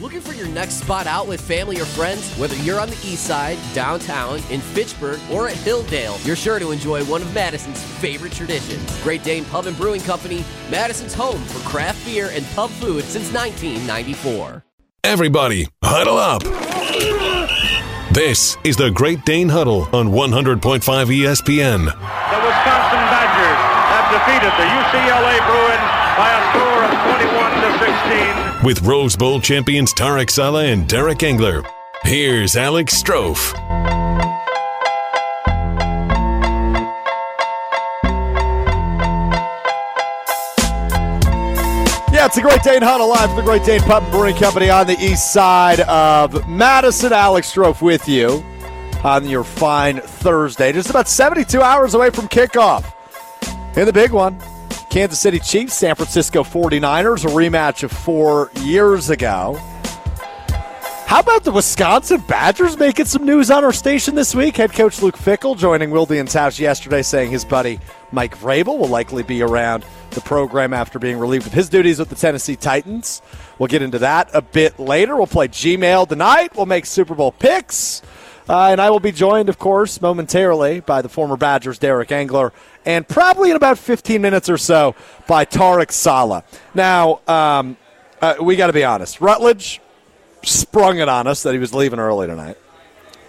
Looking for your next spot out with family or friends? Whether you're on the east side, downtown, in Fitchburg, or at Hilldale, you're sure to enjoy one of Madison's favorite traditions. Great Dane Pub and Brewing Company, Madison's home for craft beer and pub food since 1994. Everybody, huddle up. This is the Great Dane Huddle on 100.5 ESPN. The Wisconsin Badgers have defeated the UCLA Bruins by a score of 21 to 16. With Rose Bowl champions Tarek Saleh and Derek Engler. Here's Alex Strouf. Yeah, it's a Great Dane Huddle live from the Great Dane Pub and Brewing Company on the east side of Madison. Alex Strouf with you on your fine Thursday. Just about 72 hours away from kickoff. In the big one, Kansas City Chiefs, San Francisco 49ers, a rematch of four years ago. How about the Wisconsin Badgers making some news on our station this week? Head coach Luke Fickell joining Wilde and Tausch yesterday saying his buddy Mike Vrabel will likely be around the program after being relieved of his duties with the Tennessee Titans. We'll get into that a bit later. We'll play Gmail tonight. We'll make Super Bowl picks. Uh, and I will be joined, of course, momentarily by the former Badgers, Derek Engler, and probably in about 15 minutes or so by Tarek Saleh. Now, um, uh, we got to be honest. Rutledge sprung it on us that he was leaving early tonight.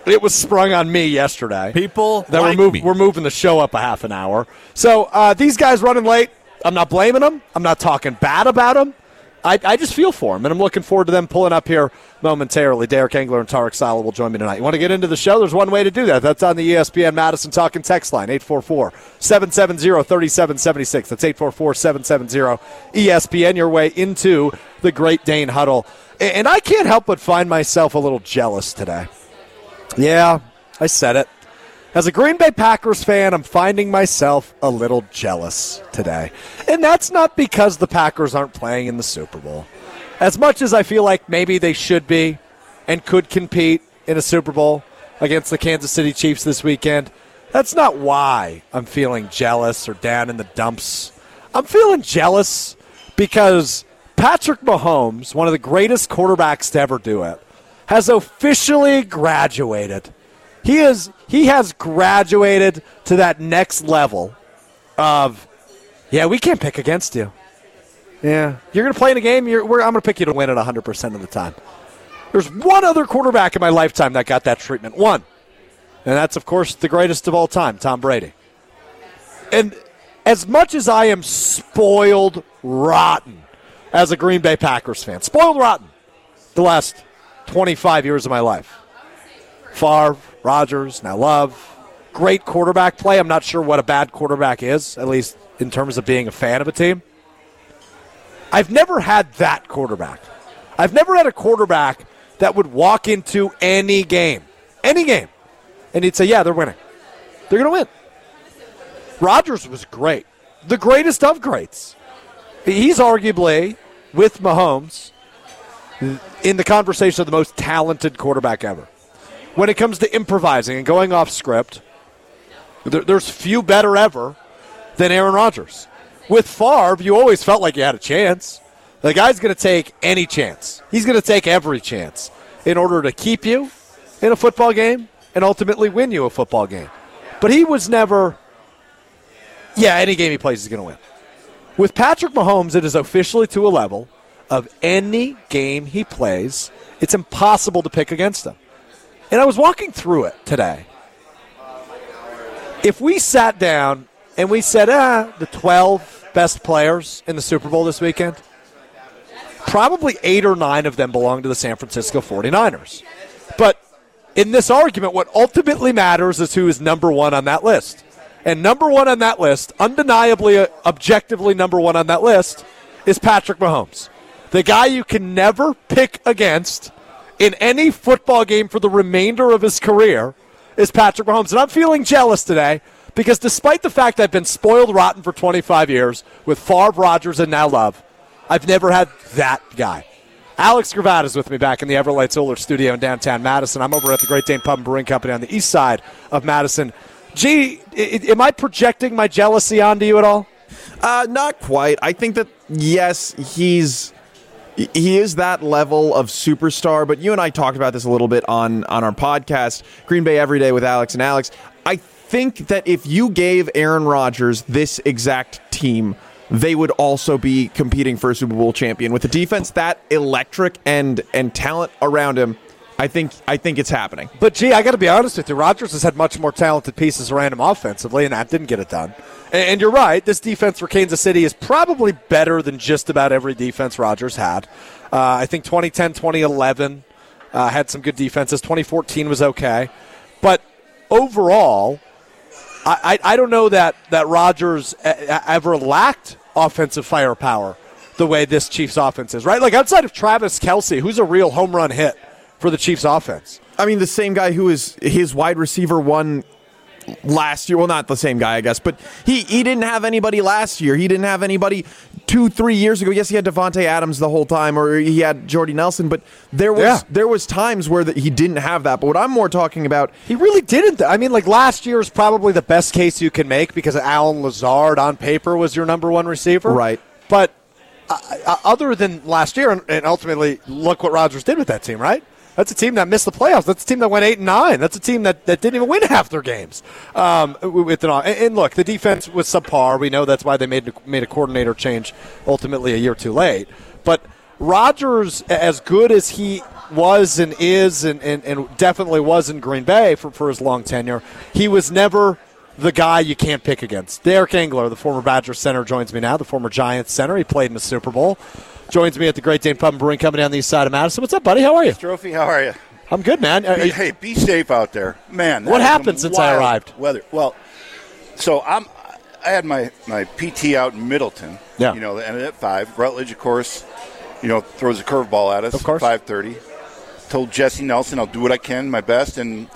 It was sprung on me yesterday. People that like we're, mov- me. we're moving the show up a half an hour. So uh, these guys running late. I'm not blaming them. I'm not talking bad about them. I, I just feel for them, and I'm looking forward to them pulling up here momentarily. Derek Engler and Tarek Saleh will join me tonight. You want to get into the show? There's one way to do that. That's on the ESPN Madison Talking text line, 844-770-3776. That's 844-770 ESPN. Your way into the Great Dane Huddle. And I can't help but find myself a little jealous today. Yeah, I said it. As a Green Bay Packers fan, I'm finding myself a little jealous today. And that's not because the Packers aren't playing in the Super Bowl. As much as I feel like maybe they should be and could compete in a Super Bowl against the Kansas City Chiefs this weekend, that's not why I'm feeling jealous or down in the dumps. I'm feeling jealous because Patrick Mahomes, one of the greatest quarterbacks to ever do it, has officially graduated. He is he has graduated to that next level of yeah, we can't pick against you. Yeah, you're going to play in a game. You're, we're, I'm going to pick you to win it 100 percent of the time. There's one other quarterback in my lifetime that got that treatment. One, and that's of course the greatest of all time, Tom Brady. And as much as I am spoiled rotten as a Green Bay Packers fan, spoiled rotten the last 25 years of my life. Favre, Rodgers, now Love, great quarterback play. I'm not sure what a bad quarterback is, at least in terms of being a fan of a team. I've never had that quarterback. I've never had a quarterback that would walk into any game, any game, and he'd say, "Yeah, they're winning. They're going to win." Rodgers was great, the greatest of greats. He's arguably with Mahomes in the conversation of the most talented quarterback ever. When it comes to improvising and going off script, there, there's few better ever than Aaron Rodgers. With Favre, you always felt like you had a chance. The guy's going to take any chance. He's going to take every chance in order to keep you in a football game and ultimately win you a football game. But he was never, yeah, any game he plays, he's going to win. With Patrick Mahomes, it is officially to a level of any game he plays, it's impossible to pick against him. And I was walking through it today. If we sat down and we said, ah, the 12 best players in the Super Bowl this weekend, probably eight or nine of them belong to the San Francisco 49ers. But in this argument, what ultimately matters is who is number one on that list. And number one on that list, undeniably, uh, objectively number one on that list, is Patrick Mahomes. The guy you can never pick against in any football game for the remainder of his career is Patrick Mahomes. And I'm feeling jealous today because despite the fact I've been spoiled rotten for 25 years with Favre, Rodgers, and now Love, I've never had that guy. Alex Gravatt is with me back in the Everlight Solar Studio in downtown Madison. I'm over at the Great Dane Pub and Brewing Company on the east side of Madison. Gee, am I projecting my jealousy onto you at all? Uh, not quite. I think that yes, he's he is that level of superstar. But you and I talked about this a little bit on on our podcast, Green Bay Every Day with Alex and Alex. I think that if you gave Aaron Rodgers this exact team, they would also be competing for a Super Bowl champion with a defense that electric and and talent around him. I think I think it's happening. But gee, I got to be honest with you. Rodgers has had much more talented pieces around him offensively, and that didn't get it done. And you're right. This defense for Kansas City is probably better than just about every defense Rodgers had. Uh, I think 2010, 2011 uh, had some good defenses. 2014 was okay, but overall, I, I, I don't know that that Rodgers ever lacked offensive firepower the way this Chiefs offense is. Right, like outside of Travis Kelce, who's a real home run hit for the Chiefs offense. I mean, the same guy who is his wide receiver one last year. Well, not the same guy, I guess, but he, he didn't have anybody last year. He didn't have anybody two, three years ago. Yes, he had Davante Adams the whole time, or he had Jordy Nelson, but there was Yeah. there was times where the, he didn't have that. But what I'm more talking about, He really didn't. I mean, like last year is probably the best case you can make because Allen Lazard on paper was your number one receiver. Right. But uh, uh, other than last year, and, and ultimately, look what Rodgers did with that team, right? That's a team that missed the playoffs. That's a team that went eight and nine. That's a team that, that didn't even win half their games. Um, with. And, and look, the defense was subpar. We know that's why they made made a coordinator change ultimately a year too late. But Rodgers, as good as he was and is, and, and, and definitely was in Green Bay for, for his long tenure, he was never the guy you can't pick against. Derek Engler, the former Badger center, joins me now, the former Giants center. He played in the Super Bowl. Joins me at the Great Dane Pub and Brewing Company on the east side of Madison. What's up, buddy? How are you? Trophy, how are you? I'm good, man. You- Hey, be safe out there, man. What happened since I arrived? Weather. Well, so I'm. I had my my PT out in Middleton. Yeah. You know, ended at five. Rutledge, of course. You know, throws a curveball at us. Of course. Five thirty. Told Jesse Nelson I'll do what I can, my best, and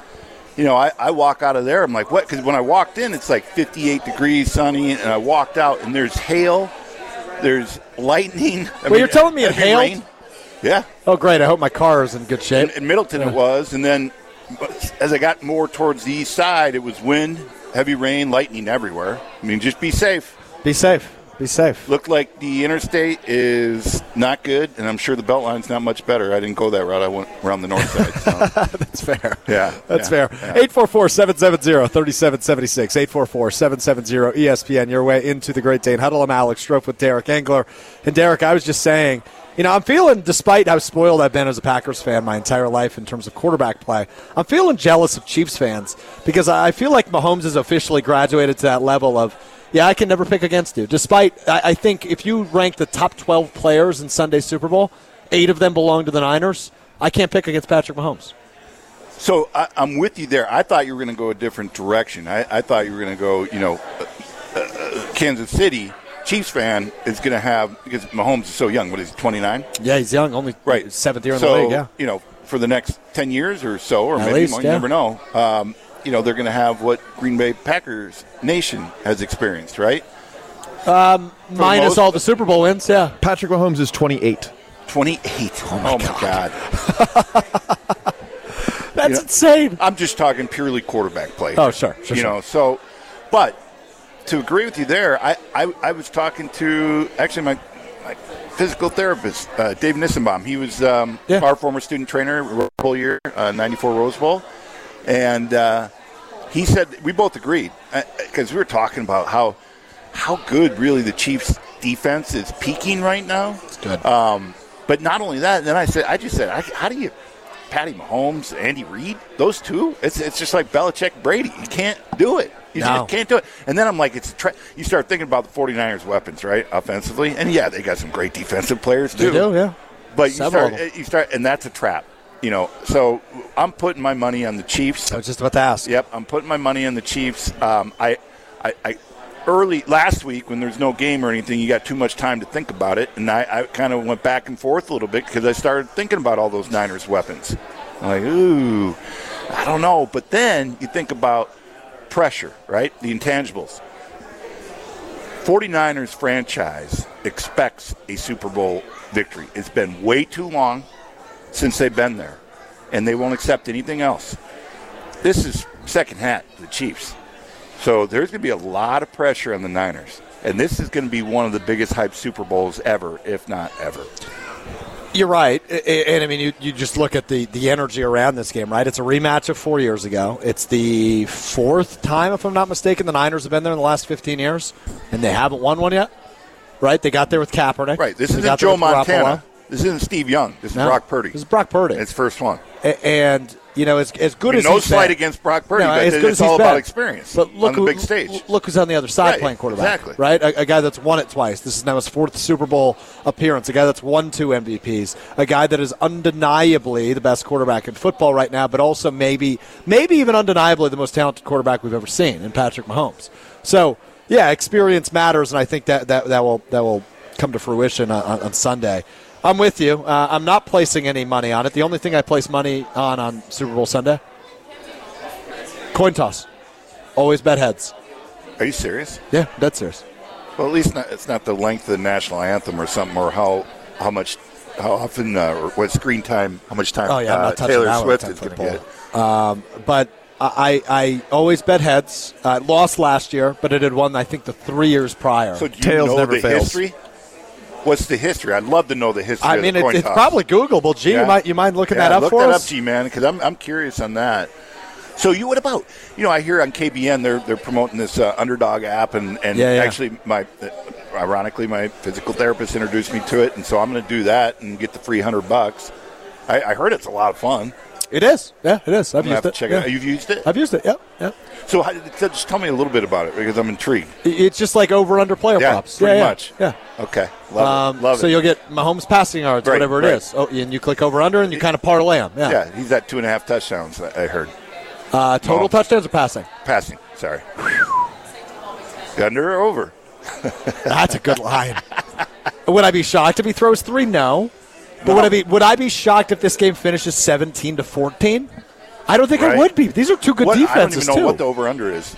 you know, I, I walk out of there. I'm like, what? Because when I walked in, it's like 58 degrees, sunny, and I walked out, and there's hail, there's lightning. I Well, you're telling me it hailed? rain. Yeah. oh, great. I hope my car is in good shape. In, in Middleton, it was, and then as I got more towards the east side, it was wind, heavy rain, lightning everywhere. I mean, just be safe. Be safe. Be safe. Looked like the interstate is not good, and I'm sure the Beltline's not much better. I didn't go that route. I went around the north side. So. That's fair. Yeah, That's yeah, fair. yeah. 844 770 3776. 844 770 ESPN. Your way into the Great Dane Huddle. I'm Alex Strouf with Derek Engler. And Derek, I was just saying, you know, I'm feeling, despite how spoiled I've been as a Packers fan my entire life in terms of quarterback play, I'm feeling jealous of Chiefs fans because I feel like Mahomes has officially graduated to that level of, yeah, I can never pick against you. Despite, I, I think if you rank the top 12 players in Sunday's Super Bowl, eight of them belong to the Niners. I can't pick against Patrick Mahomes. So I, I'm with you there. I thought you were going to go a different direction. I, I thought you were going to go, you know, uh, uh, Kansas City Chiefs fan is going to have because Mahomes is so young. What is he, 29? Yeah, he's young, only Right, seventh year in so, the league. Yeah, you know, for the next 10 years or so, or At maybe least, more, yeah. you never know. Um, you know, they're going to have what Green Bay Packers Nation has experienced, right? Um, minus most- all the Super Bowl wins. Yeah, Patrick Mahomes is 28. 28. Oh my, God. that's Yeah. insane. I'm just talking purely quarterback play. Oh, sure, sure, you sure. know, so, but to agree with you there, I, I, I was talking to actually my, my physical therapist, uh, Dave Nissenbaum. He was um, Yeah. our former student trainer, whole year, uh, 94 Rose Bowl. And uh, he said, we both agreed, because we were talking about how, how good really the Chiefs defense is peaking right now. It's good. Um, but not only that, then I said, I just said, I, how do you, Patty Mahomes, Andy Reid, those two? It's it's just like Belichick, Brady. You can't do it. You No. just can't do it. And then I'm like, it's a tra- you start thinking about the 49ers' weapons, right, offensively, and yeah, they got some great defensive players They too. do, yeah. But you Several start, you start, and that's a trap. You know, so I'm putting my money on the Chiefs. I was just about to ask. Yep, I'm putting my money on the Chiefs. Um, I, I, I, early last week when there's no game or anything, you got too much time to think about it, and I, I kind of went back and forth a little bit because I started thinking about all those Niners weapons. I'm like, ooh, I don't know. But then you think about pressure, right? The intangibles. 49ers franchise expects a Super Bowl victory. It's been way too long since they've been there, and they won't accept anything else. This is second hat to the Chiefs. So there's going to be a lot of pressure on the Niners. And this is going to be one of the biggest hype Super Bowls ever, if not ever. You're right, and I mean, you, you just look at the, the energy around this game, right? It's a rematch of four years ago. It's the fourth time, if I'm not mistaken, the Niners have been there in the last 15 years, and they haven't won one yet. Right? They got there with Kaepernick. Right. This there Joe with Garoppolo. This isn't Steve Young. This is No. Brock Purdy. This is Brock Purdy. It's first one. A- and you know, as, as good I mean, as no slight been- against Brock Purdy, No, but as it's as all he's about experience But look on the who, big stage. Look who's on the other side Right, playing quarterback. exactly. Right, a, a guy that's won it twice. This is now his fourth Super Bowl appearance. A guy that's won two MVPs. A guy that is undeniably the best quarterback in football right now, but also maybe, maybe even undeniably the most talented quarterback we've ever seen in Patrick Mahomes. So yeah, experience matters, and I think that that, that will that will come to fruition on, on, on Sunday. I'm with you. Uh, I'm not placing any money on it. The only thing I place money on on Super Bowl Sunday, coin toss. Always bet heads. Are you serious? Yeah, dead serious. Well, at least not, it's not the length of the national anthem or something, or how how much, how often, uh, or what screen time, how much time Oh yeah, uh, Taylor Swift is going to get. Um, but I, I always bet heads. Uh, lost last year, but it had won I think the three years prior. So do you Tails know never the fails. history? What's the history? I'd love to know the history. I of mean, the it, coin it's toss. probably Googleable. Gee, Yeah. you mind you mind looking Yeah, that up look for that us? up, G man, because I'm I'm curious on that. So you, what about you know? I hear on KBN they're they're promoting this uh, underdog app, and and Yeah, yeah. actually my ironically my physical therapist introduced me to it, and so I'm going to do that and get the free hundred bucks. I, I heard it's a lot of fun. It is. Yeah, it is. I've used it. check yeah. it out. You've used it, I've used it. Yeah, yeah. so how, just tell me a little bit about it because I'm intrigued. It's just like over under player Yeah, props. pretty yeah, much. Yeah. Okay, love Um, it. Love so it. you'll get Mahomes passing yards, Right, whatever it right. is. Oh, and you click over under, and you kind of parlay them. Yeah. yeah, he's at two and a half touchdowns. I I heard Uh, total Mahomes. touchdowns or passing? passing. Sorry, under or over. That's a good line. would I be shocked if he throws three? No. But would I be would I be shocked if this game finishes seventeen to fourteen? I don't think I Right. would be. These are two good What, I don't defenses even know too. what the over under is.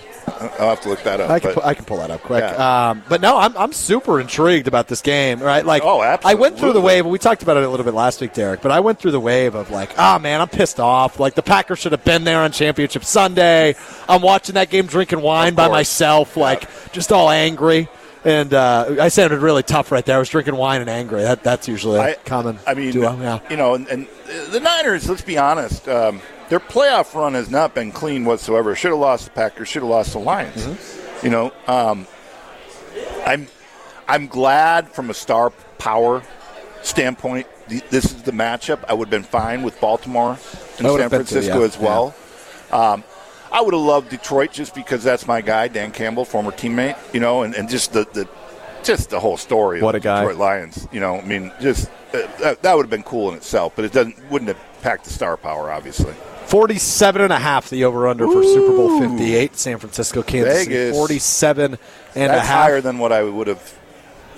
I'll have to look that up. I can, pu- I can pull that up quick. Yeah. Um, but no, I'm, I'm super intrigued about this game. Right? Like, Oh, I went through the wave. We talked about it a little bit last week, Derek. But I went through the wave of like, oh man, I'm pissed off. Like the Packers should have been there on Championship Sunday. I'm watching that game, drinking wine by myself, like just all angry. And uh, I sounded really tough right there. I was drinking wine and angry. That that's usually I, common. I mean, duo. Yeah. you know, and, and the Niners. Let's be honest. Um, their playoff run has not been clean whatsoever. Should have lost the Packers. Should have lost the Lions. Mm-hmm. You know, um, I'm I'm glad from a star power standpoint. th- This is the matchup. I would have been fine with Baltimore and San been too, Francisco yeah. as well. Um, I would have loved Detroit just because that's my guy, Dan Campbell, former teammate. You know, and, and just the, the just the whole story. What of a guy. Detroit Lions. You know, I mean, just uh, that, that would have been cool in itself, but it doesn't wouldn't have packed the star power, obviously. 47 and a half the over under for Super Bowl 58 San Francisco Kansas City 47 and a That's half higher than what I would have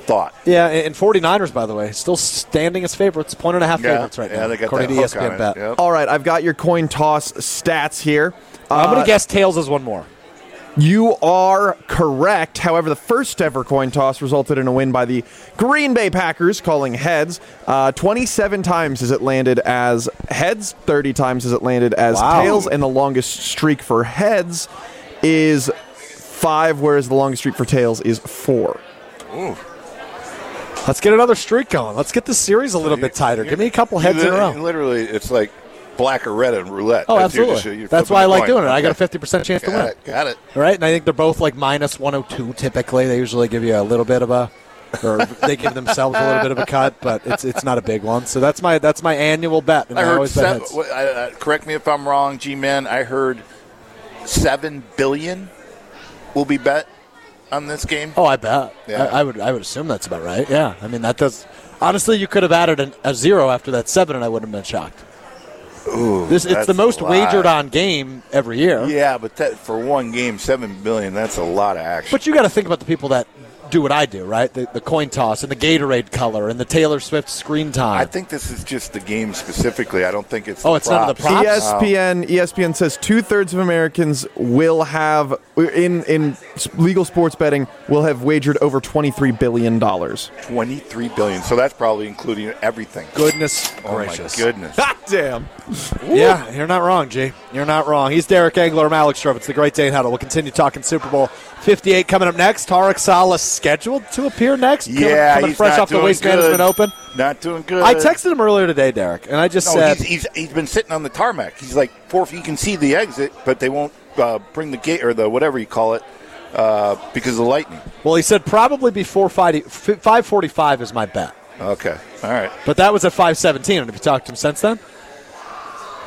thought. Yeah, and 49ers, by the way, still standing as favorites, point and a half Yeah, favorites right yeah, now. they got according that to on ESPN it. bet. Yep. All right, I've got your coin toss stats here. I'm going Uh, to guess tails is one more. You are correct. However, the first ever coin toss resulted in a win by the Green Bay Packers, calling heads. Uh, 27 times has it landed as heads, 30 times has it landed as Wow. tails, and the longest streak for heads is five, whereas the longest streak for tails is four. Ooh. Let's get another streak going. Let's get the series a little bit tighter. Give me a couple heads in a row. Literally, it's like black or red in roulette. Oh, That's- absolutely. just- you're That's why I like coin. doing it. I got a 50% chance to win. it. Got it. All right, and I think they're both like minus 102 typically. They usually give you a little bit of a, or they give themselves a little bit of a cut, but it's it's not a big one. So that's my that's my annual bet. I I, heard always seven. I- I- correct me if I'm wrong, G-man. I heard seven billion will be bet on this game. Oh, I bet. Yeah. I, I would. I would assume that's about right. Yeah. I mean, that does. Honestly, you could have added an, a zero after that seven, and I wouldn't have been shocked. Ooh, This it's the most wagered on game every year. Yeah, but that, for one game, seven billion—that's a lot of action. But you got to think about the people that do what I do, right? The, the coin toss and the Gatorade color and the Taylor Swift screen time. I think this is just the game specifically. I don't think it's. Oh, the it's none of the props. props? ESPN ESPN says two thirds of Americans will have in in legal sports betting will have wagered over twenty three billion dollars. Twenty-three billion. So that's probably including everything. Goodness Oh gracious. my goodness. God damn! Yeah, you're not wrong, G. You're not wrong. He's Derek Engler. I'm Alex Strouf. It's the Great Dane Huddle. We'll continue talking Super Bowl 58 coming up next. Tarek Saleh scheduled to appear next. Coming- Yeah, coming, he's fresh not off the Waste good. Management Open. Not doing good. I texted him earlier today, Derek, and I just No, said, he's, he's, he's been sitting on the tarmac. He's like four. You can see the exit, but they won't uh, bring the gate or the whatever you call it uh, because of the lightning. well, he said probably before 5 545 is my bet. Okay. All right. But that was at 517. And have you talked to him since then?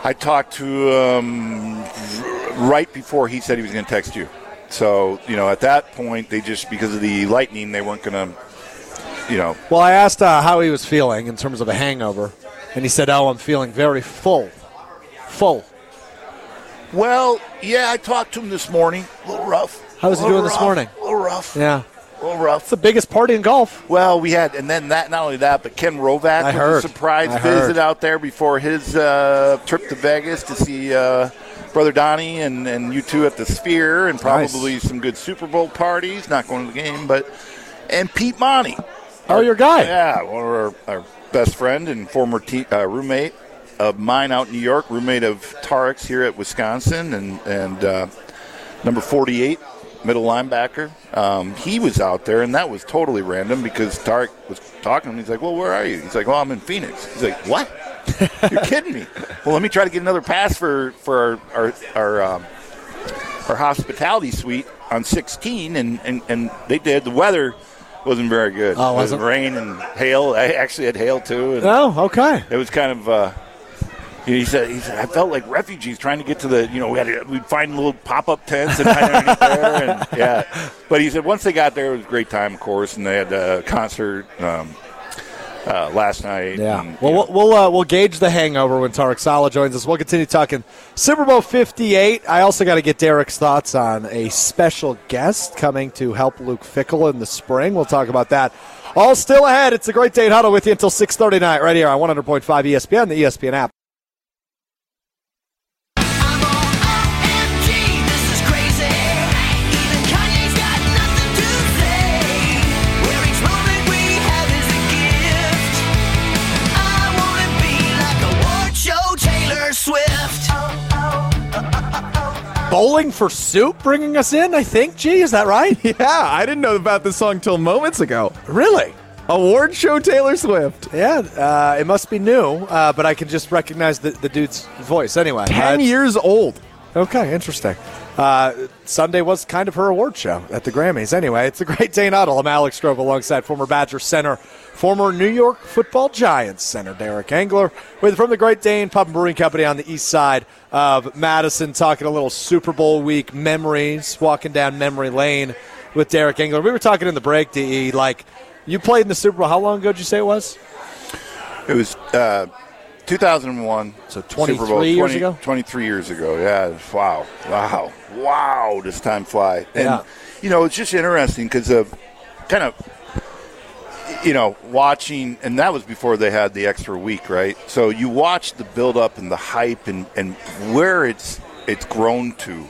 I talked to um, right before he said he was going to text you. So you know, at that point, they just because of the lightning, they weren't going to, you know. Well, I asked uh, how he was feeling in terms of a hangover, and he said, "Oh, I'm feeling very full, full." Well, yeah, I talked to him this morning. A little rough. How was he doing this morning? A little rough. Yeah, A little rough. it's the biggest party in golf. Well, we had, and then that. Not only that, but Ken Rovac I heard. a surprise I visit heard. out there before his uh, trip to Vegas to see uh, brother Donnie and and you two at the Sphere, and Nice. probably some good Super Bowl parties. Not going to the game, but and Pete Monty. Oh, your guy. Yeah, one of our, our best friend and former te- uh, roommate of mine out in New York, roommate of Tarek's here at Wisconsin, and and uh, number forty-eight, middle linebacker. Um, he was out there, and that was totally random because Tarek was talking to him. He's like, "Well, where are you?" He's like, "Well, I'm in Phoenix." He's like, "What? You're kidding me?" Well, let me try to get another pass for for our our our, um, our hospitality suite on 16, and, and and they did. The weather wasn't very good. Oh, It was wasn't? rain and hail. I actually had hail too. And Oh, okay. it was kind of. Uh, he said, "He said I felt like refugees trying to get to the. You know, we had to, we'd find little pop-up tents and hide underneath there, and yeah. But he said once they got there, it was a great time, of course, and they had a concert um, uh, last night. Yeah. and, Well, know, we'll we'll, uh, we'll gauge the hangover when Tarek Saleh joins us. We'll continue talking Super Bowl 58. I also got to get Derek's thoughts on a special guest coming to help Luke Fickell in the spring. We'll talk about that. All still ahead. It's a great day and huddle with you until 6:30 tonight, right here on 100.5 ESPN, the ESPN app. Bowling for Soup bringing us in, I think. Gee, is that right? Yeah, I didn't know about this song till moments ago. really? Award show Taylor Swift. Yeah, uh, it must be new, uh, but I can just recognize the, the dude's voice anyway. Uh, 10 it's- years old. Okay, interesting. Uh, Sunday was kind of her award show at the Grammys. Anyway, it's a great day in Huddle. I'm Alex Strouf alongside former Badger center, former New York football Giants center Derek Engler, with from the Great Dane Pub and Brewing Company on the east side of Madison, talking a little Super Bowl week memories, walking down memory lane with Derek Engler. We were talking in the break, De, like you played in the Super Bowl. How long ago did you say it was? it was uh, 2001. So Super Bowl, 23 years ago? 23 years ago. Yeah. Wow. Wow. Wow. Does time fly? And Yeah. you know, it's just interesting because of kind of you know watching, and that was before they had the extra week, right? So you watch the build up and the hype and and where it's it's grown to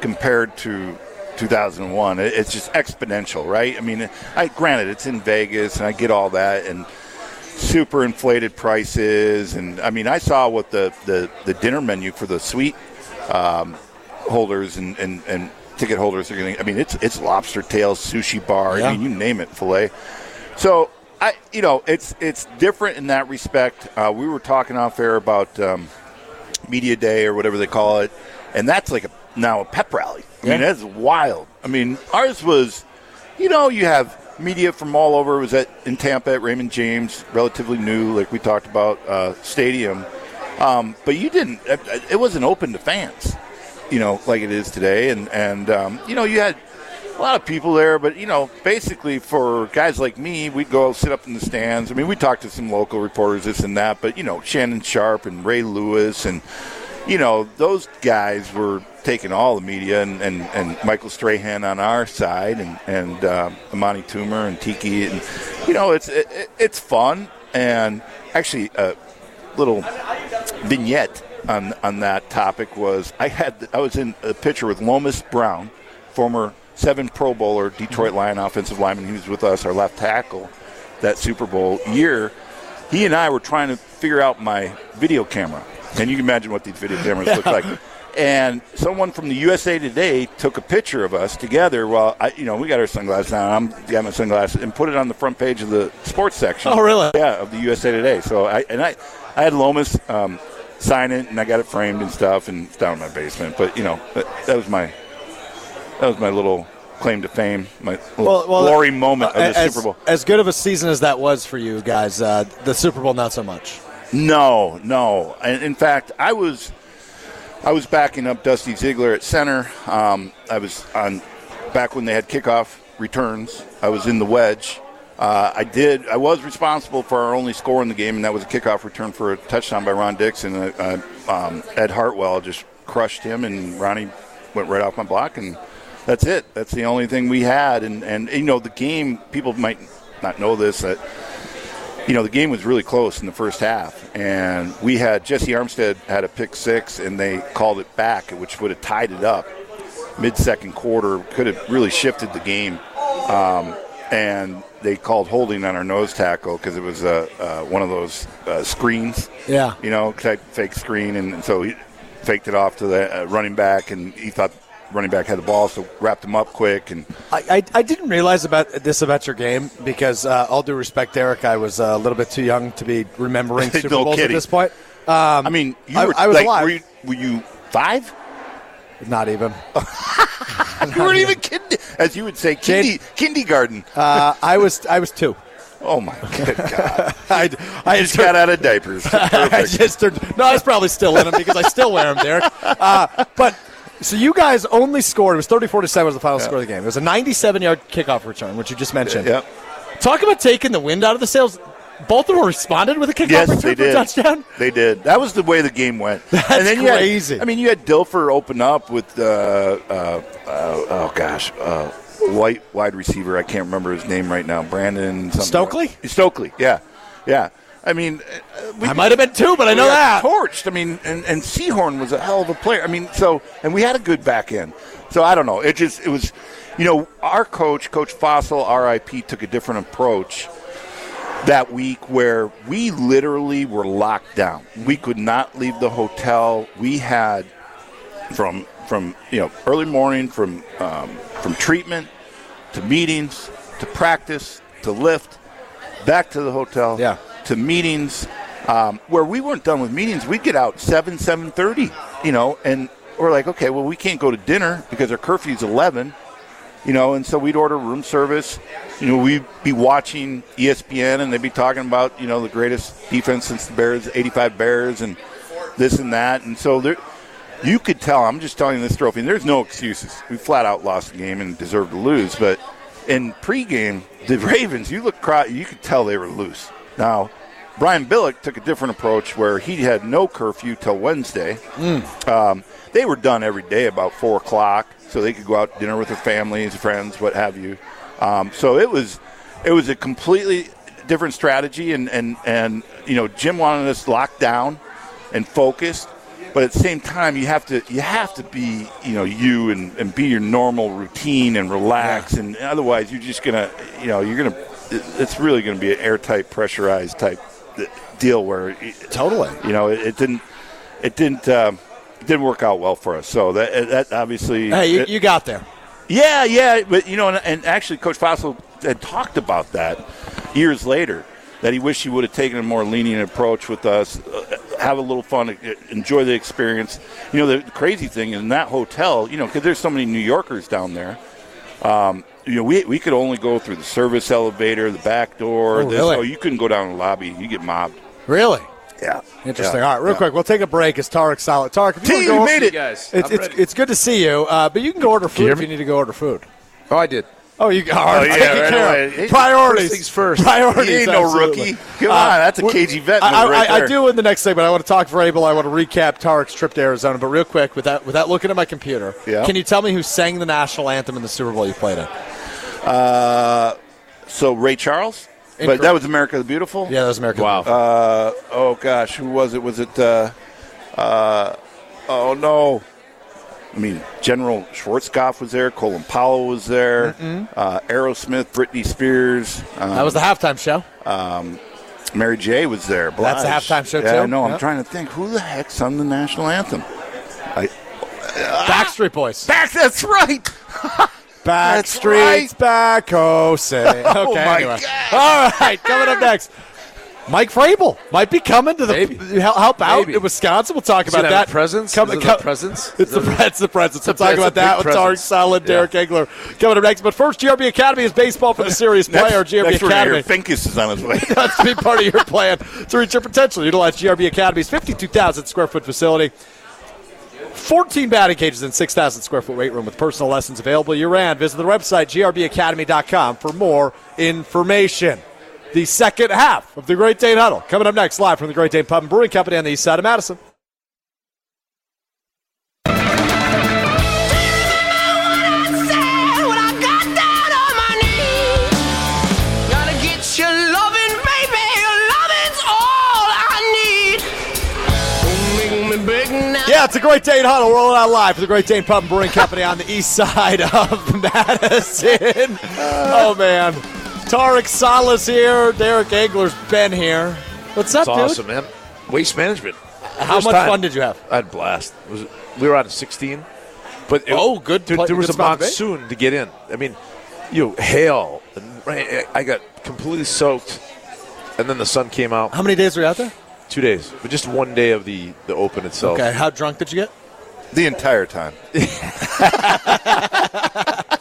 compared to 2001. It's just exponential, right? I mean, I granted it's in Vegas, and I get all that, and super inflated prices, and I mean, I saw what the the, the dinner menu for the suite um, holders and, and, and ticket holders are getting. I mean, it's it's lobster tails, sushi bar. Yeah. I mean, you name it, fillet. So I, you know, it's it's different in that respect. Uh, we were talking off air about um, media day or whatever they call it, and that's like a, now a pep rally. I mean, that's wild. I mean, ours was, you know, you have media from all over. Was at in Tampa at Raymond James, relatively new, like we talked about, uh, stadium. Um, but you didn't. It, wasn't open to fans, you know, like it is today. And and um, you know, you had a lot of people there, but you know, basically for guys like me, we'd go sit up in the stands. I mean, we talked to some local reporters, this and that, but you know, Shannon Sharpe and Ray Lewis, and you know, those guys were taking all the media, and, and, and Michael Strahan on our side, and and um, Amani Toomer and Tiki, and you know, it's it, it- it's fun, and actually a little vignette on on that topic was I had I was in a picture with Lomas Brown, former seven Pro Bowler, Detroit Lion offensive lineman. He was with us, our left tackle, that Super Bowl year. He and I were trying to figure out my video camera. and you can imagine what these video cameras look like. And someone from the USA Today took a picture of us together. While I, you know, we got our sunglasses on. I'm got my sunglasses and put it on the front page of the sports section. Oh, really? Yeah, of the USA Today. So I and I, I had Lomas um, sign it, and I got it framed and stuff, and it's down in my basement. But you know, that, that was my that was my little claim to fame, my little glory moment of the as, Super Bowl. As good of a season as that was for you guys, uh, the Super Bowl not so much. No, no. In fact, I was I was backing up Dusty Ziegler at center. Um, I was on back when they had kickoff returns. I was in the wedge. Uh, I did. I was responsible for our only score in the game, and that was a kickoff return for a touchdown by Ron Dixon. Uh, uh, um, Ed Hartwell just crushed him, and Ronnie went right off my block, and that's it. That's the only thing we had. And and you know the game. People might not know this that you know, the game was really close in the first half, and we had Jessie Armstead had a pick six, and they called it back, which would have tied it up mid-second quarter. Could have really shifted the game, um, and they called holding on our nose tackle because it was uh, uh, one of those uh, screens, Yeah. you know, type fake screen, and so he faked it off to the uh, running back, and he thought running back had the ball, so wrapped him up quick, and I, I, I didn't realize about this about your game because, uh, all due respect, Derek, I was uh, a little bit too young to be remembering Super Bowls at this point. Um, I mean, you I- were I was like, alive. Were you, were you five? not even. You weren't even kidding. As you would say, kindi, kindergarten. Uh, I was I was two. oh my good God! I, I just got out of diapers. I just turned, no, I was probably still in them because I still wear them, Derek. Uh, but so you guys only scored. It was 34 to 7 was the final score of the game. It was a 97 yard kickoff return, which you just mentioned. Yep. Talk about taking the wind out of the sails. Baltimore responded with a kickoff Yes, return they for did. touchdown. They did. That was the way the game went. That's and then you had- crazy. I mean, you had Dilfer open up with, uh, uh, uh, oh gosh, uh, white wide receiver. I can't remember his name right now. Brandon something. Stokley? Stokley. Yeah, yeah. I mean, uh, we- I might have been two, but I know that. Torched. I mean, and, and Sehorn was a hell of a player. I mean, so and we had a good back end. So I don't know. It just it was, you know, our coach, Coach Fassel, RIP, took a different approach that week where we literally were locked down. We could not leave the hotel. We had from from you know early morning from um, from treatment to meetings to practice to lift back to the hotel Yeah. To meetings um, where we weren't done with meetings we'd get out 7 7.30 you know and we're like okay well we can't go to dinner because our curfew's 11 you know and so we'd order room service. You know we'd be watching espn and they'd be talking about you know the greatest defense since the bears 85 bears and this and that. And so there you could tell i'm just telling you this trophy and there's no excuses. We flat out lost the game and deserved to lose but in pregame the ravens you look you could tell they were loose now brian billick took a different approach where he had no curfew till wednesday. Um, they were done every day about four o'clock, so they could go out to dinner with their families, friends, what have you. Um, so it was it was a completely different strategy, and, and and you know Jim wanted us locked down and focused, but at the same time you have to you have to be you know you and, and be your normal routine and relax, and otherwise you're just gonna you know you're gonna it's really gonna be an airtight, pressurized type deal where Totally. you know, it, it didn't, it didn't, um, it didn't work out well for us. So that that obviously, Hey, you, it- you got there. yeah, yeah, but you know, and, and actually, Coach Fassel had talked about that years later. That he wished he would have taken a more lenient approach with us, uh, have a little fun, enjoy the experience. You know, the crazy thing in that hotel, you know, because there's so many New Yorkers down there. Um, you know, we, we could only go through the service elevator, the back door. Oh, this, really? oh, you couldn't go down the lobby. You get mobbed. Really? Yeah. Interesting. Yeah. All right, real Yeah. quick, we'll take a break. It's Tarek Saleh. Tarek, if you T, you go- made it. guys. It's, it's, it's good to see you, uh, but you can go order food hear if you need to go order food. Oh, I did. Oh, you are Oh, yeah, taking right care away. of priorities. first things first. Priorities. He ain't no absolutely. rookie. Come on, that's a we're- cagey vet I, move right I, I do in the next segment. I want to talk Vrabel. I want to recap Tarek's trip to Arizona. But real quick, without without looking at my computer, Yeah. can you tell me who sang the national anthem in the Super Bowl you played in? Uh, so Ray Charles, but that was America the Beautiful. Yeah, that was America. Wow. Uh, oh gosh, who was it? Was it? Uh, uh, oh no. I mean, General Schwarzkopf was there. Colin Powell was there. Uh, Aerosmith, Britney Spears. Um, that was the halftime show. Um, Mary J was there. That's the halftime show, yeah, too? I know. Yeah. I'm trying to think who the heck sung the national anthem. I, Backstreet Boys. back. That's right. That's Backstreet's back. Oh, say. Okay, Oh, my anyway. God. All right, coming up next. Mike Vrabel might be coming to the Maybe. help out Maybe. in Wisconsin. We'll talk Is about that. presence? Come- it a come- presence? It's the, it's the presence. We'll talk about that big with presence. Saleh, Yeah. Derek Engler coming up next. But first, GRB Academy is baseball for the serious player. GRB next Academy. Finkus is on his way. That's to be part of your plan to reach your potential. Utilize GRB Academy's 52,000 square foot facility. 14 batting cages and 6,000 square foot weight room with personal lessons available year round. Visit the website grbacademy.com for more information. The second half of the Great Dane Huddle coming up next, live from the Great Dane Pub and Brewing Company on the east side of Madison. Yeah, it's a Great Dane Huddle We're rolling out live for the Great Dane Pub and Brewing Company on the east side of Madison. Uh. Oh, man. Tarek Saleh's here. Derek Engler's been here. What's up, It's dude? awesome, man. Waste management. How First much time. fun did you have? I had a blast. It was we were out at 16, but it- Oh, good There, there was good a spot to be. monsoon to get in. I mean, you know, hail and rain. I got completely soaked, and then the sun came out. How many days were you out there? Two days, but just one day of the the open itself. Okay, how drunk did you get? the entire time.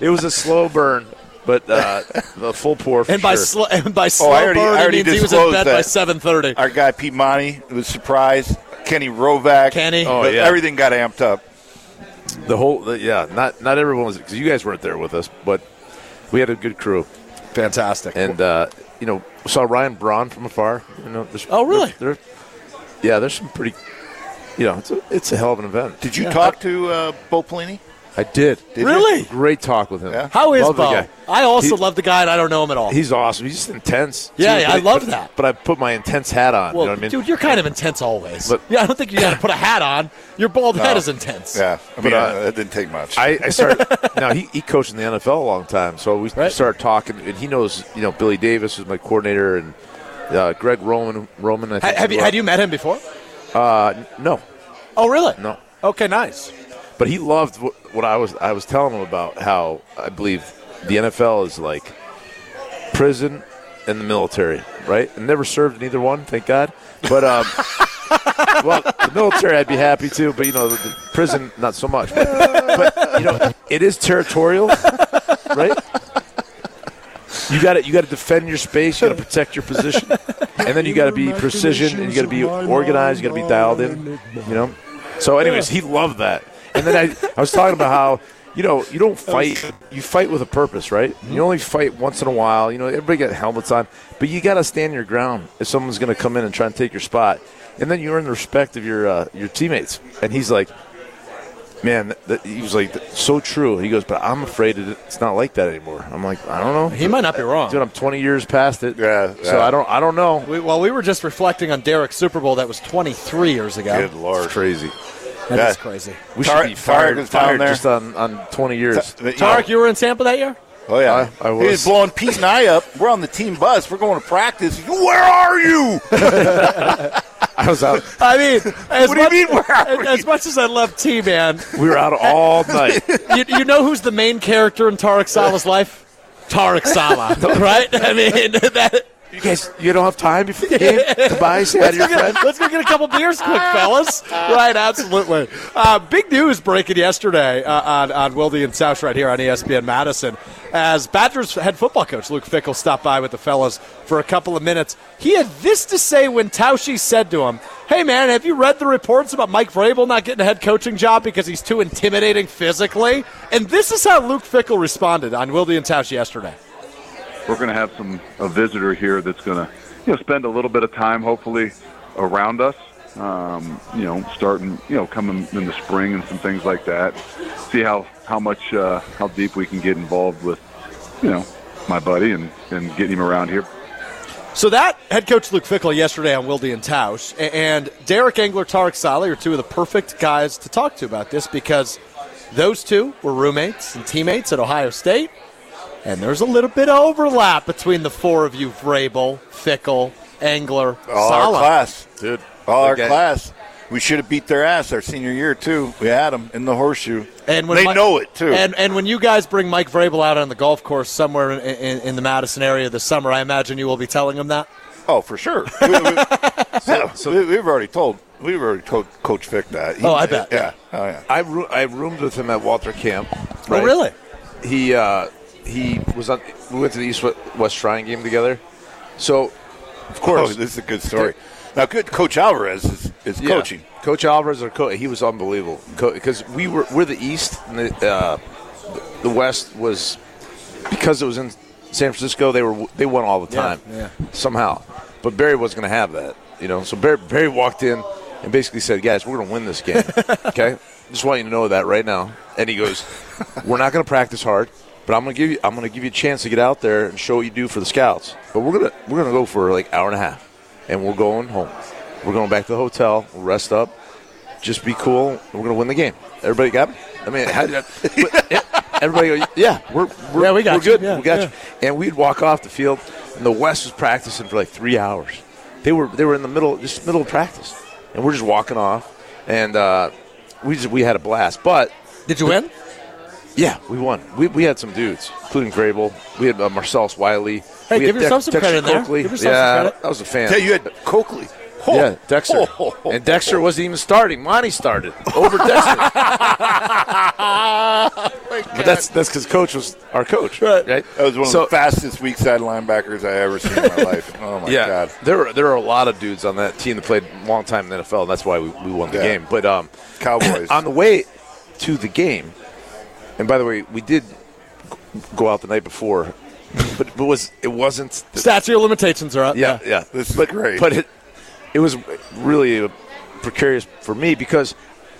It was a slow burn, but uh, the full pour. For And by sure. sl- and by slow Oh, I already- burn, I he already means he was in disclosed bed by seven thirty. Our guy Pete Monty was surprised. Kenny Rovac. Kenny. Oh, yeah. Everything got amped up. the whole the, yeah, not not everyone was because you guys weren't there with us, but we had a good crew. Fantastic. and uh, you know saw Ryan Braun from afar. You know, there's, Oh, really? There, there- yeah, there's some pretty. You know, it's a, it's a hell of an event. Did you talk to uh, Bo Pelini? I did. Did you? really? Great talk with him. Yeah. How is Love Bo? I also He- love the guy, and I don't know him at all. He's awesome. He's just intense. Yeah, yeah, I love but- that. But I put my intense hat on. well, you know what I mean? dude, you're kind of intense always. But- yeah, I don't think you got to put a hat on. Your bald head is intense. Yeah. I But, mean, uh, uh, that didn't take much. I, I started. now he, he coached in the NFL a long time, so we Right. started talking, and he knows. You know, Billy Davis was my coordinator, and uh, Greg Roman. Roman. I Ha- think have you had you met him before? Uh, no, Oh, really? no. Okay, nice. But he loved what, what I was I was telling him about how I believe the NFL is like prison and the military, right? And never served in either one, thank God. But um, well, the military I'd be happy to, but you know, the, the prison not so much. But, but you know, it is territorial, right? You got to you got to defend your space. You got to protect your position, and then you got to be precision, and you got to be organized. You got to be dialed in. You know. So, anyways, he loved that. And then I, I was talking about how you know you don't fight. You fight with a purpose, right? You only fight once in a while. You know, everybody got helmets on, but you got to stand your ground if someone's going to come in and try and take your spot. And then you earn the respect of your uh, your teammates. And he's like, man, that, that- he was like, so true. He goes, but I'm afraid it's not like that anymore. I'm like, I don't know. He might not be wrong. Dude, I'm 20 years past it. Yeah, So. I don't, I don't know. We, well, we were just reflecting on Derek's Super Bowl that was 23 years ago. Good lord. It's crazy. That Yeah. is crazy. We Tar- should be Tarek fired, was down fired there. just on, on 20 years. But, you Tarek, know- you were in Tampa that year? Oh yeah, I- I He was. was blowing Pete and I up. We're on the team bus. We're going to practice. Where are you? I was out. I mean, as What do you much, mean, where are as, as much as I love T, man, We were out all night. you, you know who's the main character in Tarek Saleh's life? Tarek Saleh, right? I mean, that, You guys, you don't have time before the game to buy say hi to your let's, go get, let's go get a couple beers quick, fellas. Right, absolutely. Uh, big news breaking yesterday uh, on, on Wildy and Tausch right here on ESPN Madison as Badgers head football coach Luke Fickell stopped by with the fellas for a couple of minutes. He had this to say when Tausch said to him, Hey, man, have you read the reports about Mike Vrabel not getting a head coaching job because he's too intimidating physically? And this is how Luke Fickell responded on Wildy and Tausche yesterday. We're going to have some a visitor here that's going to you know spend a little bit of time hopefully around us um, you know starting you know coming in the spring and some things like that see how how much uh, how deep we can get involved with you know my buddy and and getting him around here So that head coach Luke Fickell yesterday on Wildy and Tausch, and Derek Engler, Tarek Saleh are two of the perfect guys to talk to about this because those two were roommates and teammates at Ohio State. And there's a little bit of overlap between the four of you: Vrabel, Fickell, Engler, All Saleh. our class, dude. All our Okay. class. We should have beat their ass our senior year too. We had them in the horseshoe, And when they Mi- know it too. And and when you guys bring Mike Vrabel out on the golf course somewhere in, in, in the Madison area this summer, I imagine you will be telling him that. oh, for sure. we, we, yeah, we, we've already told. We've already told Coach Vic that. He- Oh, I bet, Yeah. Oh, yeah. I ro- I roomed with him at Walter Camp. Oh, really? He uh, he was on. We went to the East West Shrine game together. So, of course, Oh, this is a good story. Now, good Coach Alvarez is, is Yeah. coaching. Coach Alvarez, our coach, he was unbelievable because we were we're the East and the uh, the West was because it was in San Francisco. They were they won all the Yeah, time yeah. somehow, but Barry was going to have that, you know. So Barry, Barry walked in and basically said, "Guys, we're going to win this game." okay, just want you to know that right now. And he goes, "We're not going to practice hard." But I'm gonna give you. I'm gonna give you a chance to get out there and show what you do for the scouts. But we're gonna we're gonna go for like an hour and a half, and we're going home. We're going back to the hotel. We'll rest up. Just be cool. and We're gonna win the game. Everybody got me. I mean, how did everybody go? Yeah, we're, we're Yeah, we got we're good. Yeah, we got yeah. you. And we'd walk off the field, and the West was practicing for like three hours. They were they were in the middle, just middle of practice, and we're just walking off, and uh, we just we had a blast. But Did you win? Yeah, we won. We, we had some dudes, including Vrabel. We had uh, Marcellus Wiley. Hey, we give had yourself some Dexter credit in there. Give yourself some yeah, credit. I was a fan. Yeah, you had Coakley. Oh, Yeah, Dexter. oh, oh, and Dexter wasn't even starting. Monty started over Dexter. but that's that's because coach was our coach, right? That was one of the fastest weak side linebackers I ever seen in my life. Oh my yeah, god! there were there are a lot of dudes on that team that played a long time in the NFL, and that's why we, we won the Yeah. game. But um, Cowboys. on the way to the game, and by the way, we did go out the night before, but but was it wasn't the, Statute of limitations are up. yeah, yeah. This is but, great. But it, it was really precarious for me because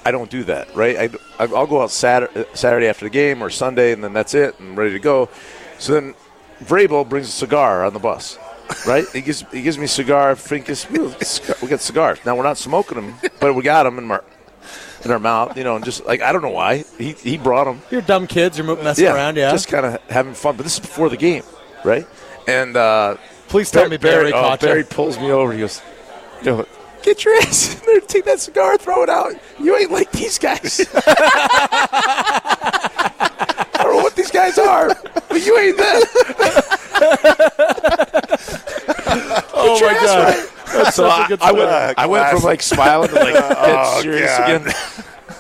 I don't do that, right? I, I'll go out Saturday, Saturday after the game or Sunday, and then that's it, and ready to go. So then Vrabel brings a cigar on the bus, right? he gives he gives me a cigar. Finkes, we got cigars. Now we're not smoking them, but we got them in our in our mouth, you know, and just like I don't know why he he brought them You're dumb kids. You're messing around. Yeah. just kind of having fun. But this is before the game, right? And uh, Please tell me Barry oh, caught you. Barry pulls me over. He goes, you know, get your ass in there, take that cigar, throw it out. You ain't like these guys. I don't know what these guys are, but you ain't them. oh my god. That's So such I, a good I went, story. I went from like smiling to like Oh, serious God. again.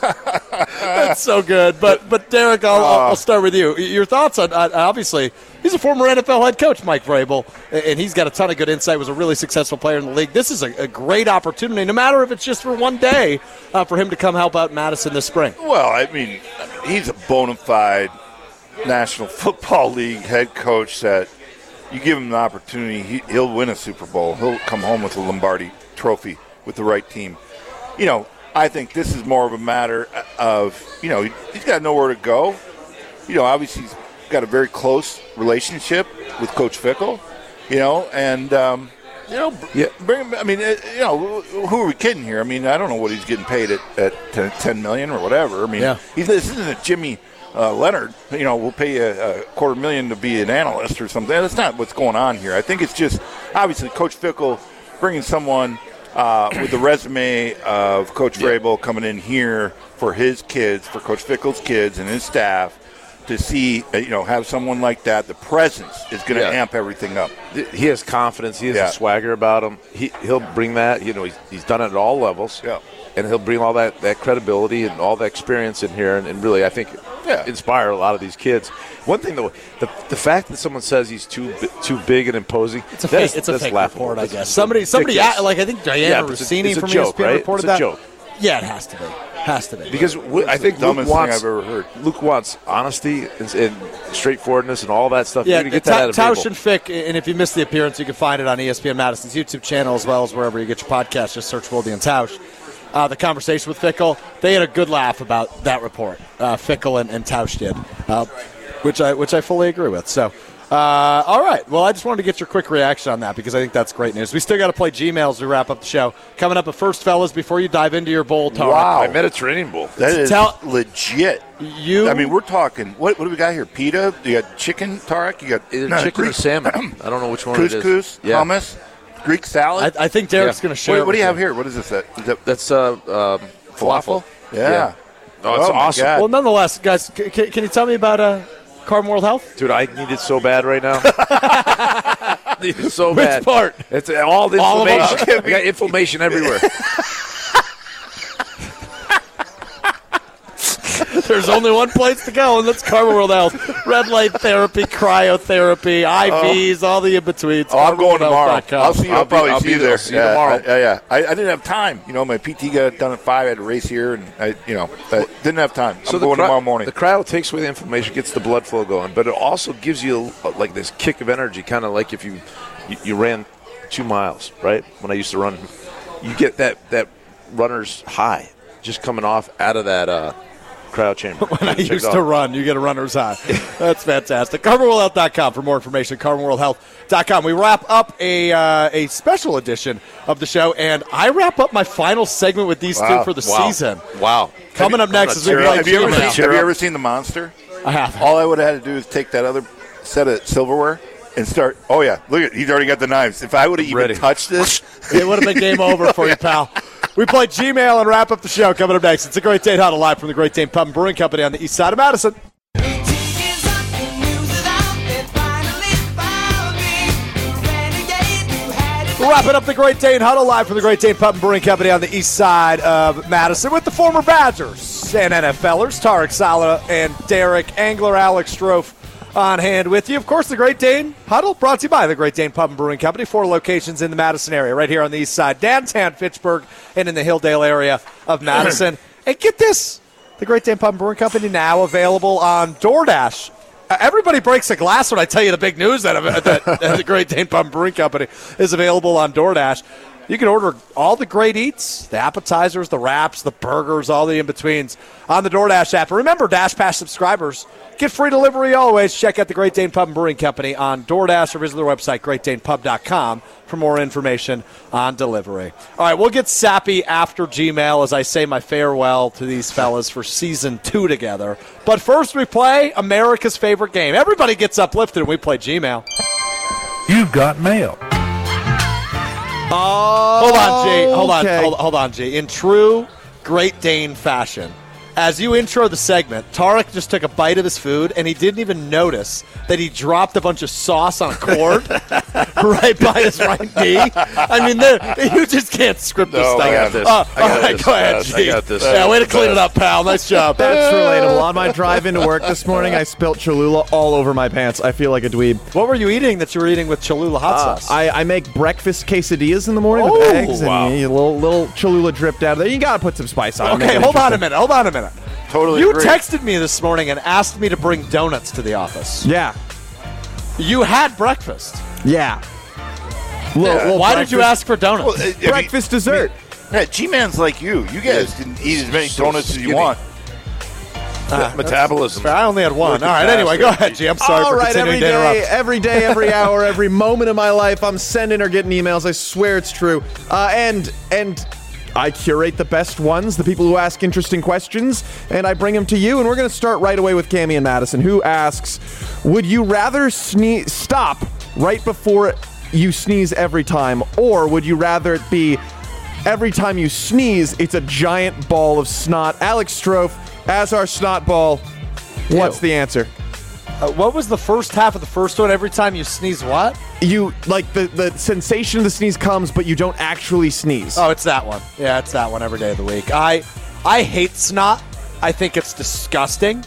That's so good. But but Derek, I'll, I'll, I'll start with you. Your thoughts on, on obviously he's a former NFL head coach, Mike Vrabel, and he's got a ton of good insight. Was a really successful player in the league. This is a, a great opportunity, no matter if it's just for one day, uh, for him to come help out Madison this spring. Well, I mean, I mean, he's a bona fide National Football League head coach that you give him the opportunity, he, he'll win a Super Bowl. He'll come home with a Lombardi trophy with the right team. You know, I think this is more of a matter of, you know, he's got nowhere to go. You know, obviously he's got a very close relationship with Coach Fickell, you know, and, um, you know, Yeah. bring him. I mean, uh, you know, who are we kidding here? I mean, I don't know what he's getting paid at, at 10, 10 million or whatever. I mean, Yeah. he's, this isn't a Jimmy uh, Leonhard. You know, we'll pay you a quarter million to be an analyst or something. That's not what's going on here. I think it's just obviously Coach Fickell bringing someone uh, with the resume of Coach Vrabel coming in here for his kids, for Coach Fickell's kids and his staff. To see, uh, you know, have someone like that, the presence is going to Yeah. amp everything up. He has confidence. He has Yeah. a swagger about him. He he'll bring that. You know, he's, he's done it at all levels. Yeah. And he'll bring all that, that credibility and all that experience in here, and, and really, I think, Yeah. inspire a lot of these kids. One thing though, the, the fact that someone says he's too too big and imposing, It's a that's- fake, it's a fake laughable. report, I That's guess. Somebody, somebody, ridiculous. a- like I think Diana Yeah, but it's a- it's a from joke, ESPN right? reported It's a that. joke. Yeah, it has to be. Has to be. because w- I It's think the Luke dumbest thing wants I've ever heard. Luke wants honesty and, and straightforwardness and all that stuff. Yeah, You're gonna get that out of Tausch and Fick, and if you missed the appearance, you can find it on ESPN Madison's YouTube channel as well as wherever you get your podcast. Just search Wildy and Tausch. Uh, the conversation with Fickell, they had a good laugh about that report. Uh, Fickell and, and Tausch did, uh, which I which I fully agree with. So, Uh, all right. Well, I just wanted to get your quick reaction on that because I think that's great news. We still got to play Gmail as we wrap up the show. Coming up at first, fellas, before you dive into your bowl, Tara. Wow. My Mediterranean bowl. That is Tell- legit. You- I mean, we're talking. What, what do we got here? Pita. You got chicken, Tarek. You got Either no, chicken or salmon. I don't know which one it is. Couscous, Yeah. hummus, Greek salad. I, I think Derek's Yeah. going to share. Wait, it what do you with have here? What is this? That, is that That's uh, um, falafel. Yeah. Oh, it's Oh, my awesome. God. Well, nonetheless, guys, c- c- can you tell me about uh, Carbon World Health? Dude, I need it so bad right now. need it so Which bad. part? It's all the All of them? inflammation. I got inflammation everywhere. There's only one place to go, and that's Carbon World Health. Red light therapy, cryotherapy, IVs, all the in betweens. Oh, I'm going tomorrow. I'll see you. I'll, I'll be- probably I'll see be you there. there. I'll see you yeah, tomorrow. I, yeah, yeah. I, I didn't have time. You know, my PT got done at five. I had to race here, and I, you know, I didn't have time. I'm going cry- tomorrow morning. The cryo takes away the inflammation, gets the blood flow going, but it also gives you uh, like this kick of energy, kind of like if you, you you ran two miles, right? When I used to run, you get that that runner's high just coming off out of that uh, cryo chamber. When I used to run, you get a runner's high. That's fantastic. CarbonWorldHealth.com for more information. CarbonWorldHealth.com. We wrap up a uh, a special edition of the show, and I wrap up my final segment with these two for the Wow. season. Wow. Coming up next is we play have, you ever seen, have you ever seen the monster? I have. All I would have had to do is take that other set of silverware and start. Oh yeah, look at he's already got the knives. If I would have even Ready. touched this, It would have been game over for you, pal. We play Gmail and wrap up the show. Coming up next, it's a Great Dane Huddle live from the Great Dane Pub and Brewing Company on the east side of Madison. Wrapping up the Great Dane Huddle live from the Great Dane Pub and Brewing Company on the east side of Madison with the former Badgers and NFLers, Tarek Saleh and Derek Engler, Alex Strouf on hand with you. Of course, the Great Dane Huddle brought to you by the Great Dane Pub and Brewing Company. Four locations in the Madison area, right here on the east side, downtown Fitchburg, and in the Hilldale area of Madison. and get this the Great Dane Pub and Brewing Company now available on DoorDash. Uh, Everybody breaks a glass when I tell you the big news that, that, that the Great Dane Pub and Brewing Company is available on DoorDash. You can order all the great eats, the appetizers, the wraps, the burgers, all the in betweens on the DoorDash app. And remember, Dash Pass subscribers get free delivery always. Check out the Great Dane Pub and Brewing Company on DoorDash or visit their website, greatdanepub.com, for more information on delivery. All right, we'll get sappy after Gmail as I say my farewell to these fellas for season two together. But first, we play America's favorite game. Everybody gets uplifted when we play Gmail. You've got mail. Hold on, G. Hold on. Okay. Hold, hold on, G. In true Great Dane fashion, as you intro the segment, Tarek just took a bite of his food and he didn't even notice that he dropped a bunch of sauce on a cord right by his right knee. I mean, you just can't script this No, stuff. I got this. Uh, I all got right, this. go ahead, I G. got this. Yeah, way to clean it up, pal. Nice job. That's relatable. On my drive into work this morning, I spilt Cholula all over my pants. I feel like a dweeb. What were you eating that you were eating with Cholula hot Uh, sauce? I, I make breakfast quesadillas in the morning Oh, with eggs wow. and a little little Cholula dripped out of there. You gotta put some spice on. it, make okay, hold on a minute. Hold on a minute. Totally. You agree. texted me this morning and asked me to bring donuts to the office. Yeah, You had breakfast. yeah. Little- little Why did you ask for donuts? Well, uh, I mean, breakfast dessert? Yeah, G-Man's like you. You guys can eat as many so donuts as you want. That metabolism. I only had one. All right. Anyway, go ahead, G. I'm sorry All for right, continuing every to day, interrupt. every day, every hour, every moment of my life, I'm sending or getting emails. I swear it's true. Uh, and and I curate the best ones, the people who ask interesting questions, and I bring them to you. And we're going to start right away with Cami and Madison, who asks, "Would you rather sneeze stop right before you sneeze every time, or would you rather it be every time you sneeze, it's a giant ball of snot?" Alex Strouf, as our snot ball. What's the answer? Uh, what was the first half of the first one? Every time you sneeze, what? you like the the sensation of the sneeze comes, but you don't actually sneeze. Oh, it's that one. Yeah, it's that one every day of the week. I I hate snot. I think it's disgusting.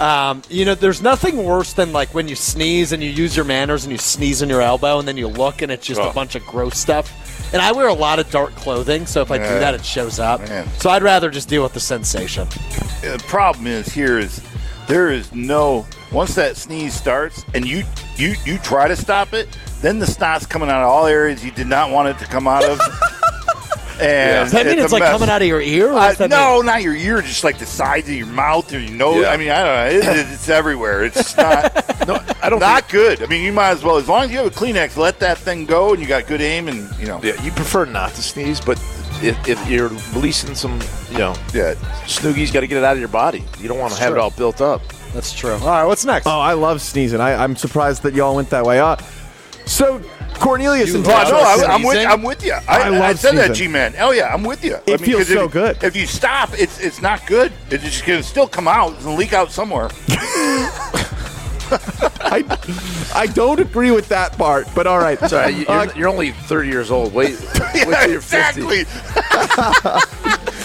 Um, you know, there's nothing worse than like when you sneeze and you use your manners and you sneeze in your elbow and then you look and it's just a Oh. bunch of gross stuff. And I wear a lot of dark clothing, so if I do that, it shows up. Man. So I'd rather just deal with the sensation. The problem is here is there is no once that sneeze starts and you you you try to stop it, then the snot's coming out of all areas you did not want it to come out of. And Does that mean it's a like mess. coming out of your ear? Or Uh, does that no, not your ear, just like the sides of your mouth or your nose. Yeah. I mean, I don't know. It, it's everywhere. It's not. No, I don't. not good. I mean, you might as well, as long as you have a Kleenex, let that thing go, and you got good aim, and you know. Yeah, you prefer not to sneeze, but if, if you're releasing some, you know, yeah, snoogies, got to get it out of your body. You don't want to have Sure. it all built up. That's true. All right, what's next? Oh, I love sneezing. I, I'm surprised that y'all went that way. Uh, so Cornelius and Oh, no, I, I'm with. sneezing. I'm with you. I, I I, love said that, sneezing. G man. Oh yeah, I'm with you. It feels 'cause if so you- good. If you stop, it's it's not good. It's just gonna still come out. and leak out somewhere. I, I don't agree with that part, but all right. Sorry, you- you're, Uh, you're only 30 years old. Wait, wait yeah, till you're 50. exactly.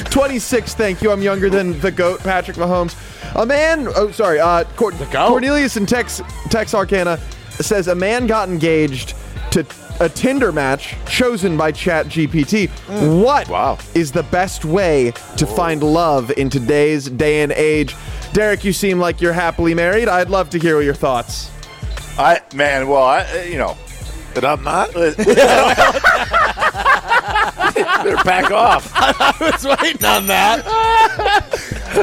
26, thank you. I'm younger than the GOAT, Patrick Mahomes. A man, oh, sorry, uh, Cor- Cornelius in Tex, Texarkana says a man got engaged to a Tinder match chosen by ChatGPT. What Wow. is the best way to find love in today's day and age? Derek, you seem like you're happily married. I'd love to hear your thoughts. I man, well, I you know, But I'm not. Better back off. I was waiting on that.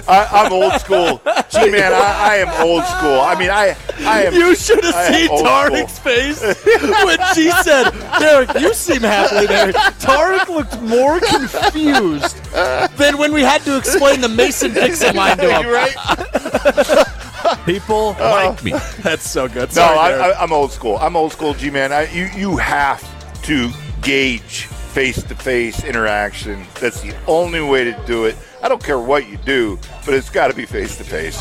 I, I'm old school. Gee, man, I, I am old school. I mean, I I am. You should have I seen old Tarek's face when she said, Derek, you seem happily married. Tarek looked more confused than when we had to explain the Mason Dixon line to him. Right. People uh-huh. like me. That's so good. No, Sorry, I, I, I'm old school. I'm old school, G man. You you have to gauge face to face interaction. That's the only way to do it. I don't care what you do, but it's got to be face to face.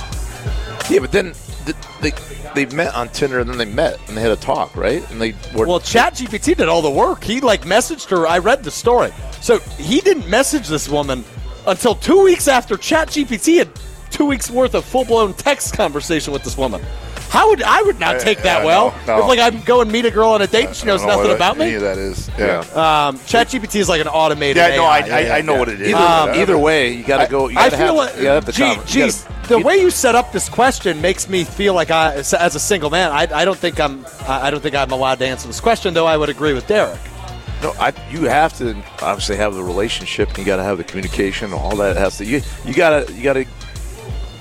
Yeah, but then th- they they met on Tinder and then they met and they had a talk, right? And they were Well, ChatGPT did all the work. He like messaged her. I read the story. So he didn't message this woman until two weeks after ChatGPT had two weeks worth of full blown text conversation with this woman. How would I would not take that yeah, well? no, no. If like I go and meet a girl on a date and she knows I don't know nothing what about any me. of that is. Yeah. Um, ChatGPT is like an automated. Yeah, no, I, I, I know what it is. either, Um, either way, you got to go. You I gotta feel have, like, you gotta have the gee, conver- you geez, gotta- the way you set up this question makes me feel like I, as as a single man, I, I don't think I'm, I I don't think I'm allowed to answer this question. Though I would agree with Derek. No, I, you have to obviously have the relationship. and You got to have the communication. All that has to. You you got to you got to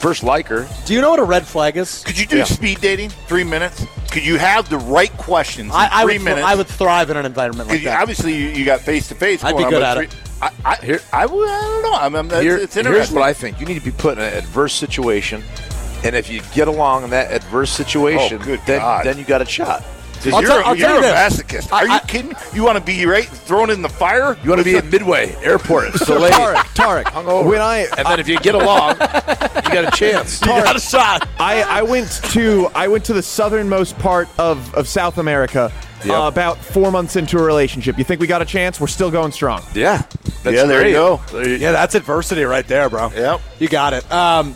first like her. Do you know what a red flag is? Could you do Yeah. speed dating? Three minutes? Could you have the right questions in I, I three would, minutes? I would thrive in an environment like that. obviously you, you got face to face. I'd be good at it. I, I, Here- I, would- I don't know. I mean, it's, Here- it's here's interesting. what I think. You need to be put in an adverse situation, and if you get along in that adverse situation, Oh, then God. then you got a shot. 'Cause I'll you're, tell- I'll you're tell you a this. masochist. I- Are you kidding? You want to be right thrown in the fire? You want to be at Midway Airport, delayed, Tarek, Tarek, hungover, when I and then if you get along, you got a chance. you got a shot. I, I went to I went to the southernmost part of, of South America Yep. uh, about four months into a relationship. You think we got a chance? We're still going strong. Yeah, that's Yeah, there great. you go. There you- Yeah, that's adversity right there, bro. Yep. You got it. Um,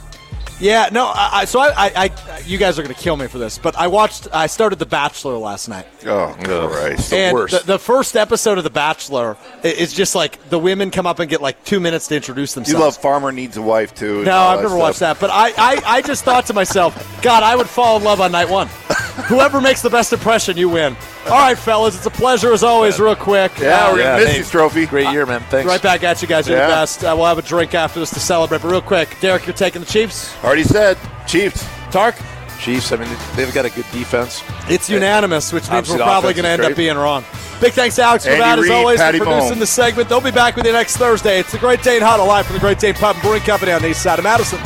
yeah, no. I, I, so I, I, I, you guys are gonna kill me for this, but I watched. I started The Bachelor last night. Oh, Christ. and worst. The, the first episode of The Bachelor is just like the women come up and get like two minutes to introduce themselves. You love Farmer Needs a Wife, too. no, I've never stuff. watched that, but I, I, I just thought to myself, God, I would fall in love on night one. Whoever makes the best impression, you win. All right, fellas, it's a pleasure as always. Real quick, Yeah, Uh, we're Yeah, going to miss hey, you, Trophy. Great year, man. Thanks. Right back at you guys. You're Yeah. the best. Uh, we'll have a drink after this to celebrate. But real quick, Derek, you're taking the Chiefs. Already said. Chiefs. Tark, Chiefs. I mean, they've got a good defense. it's unanimous, which means we're probably going to is end up being wrong. Big thanks to Alex for that, as always, Patty for producing Bone. the segment. They'll be back with you next Thursday. It's the Great Dane Huddle live from the Great Dane Pub and Brewing Company on the east side of Madison.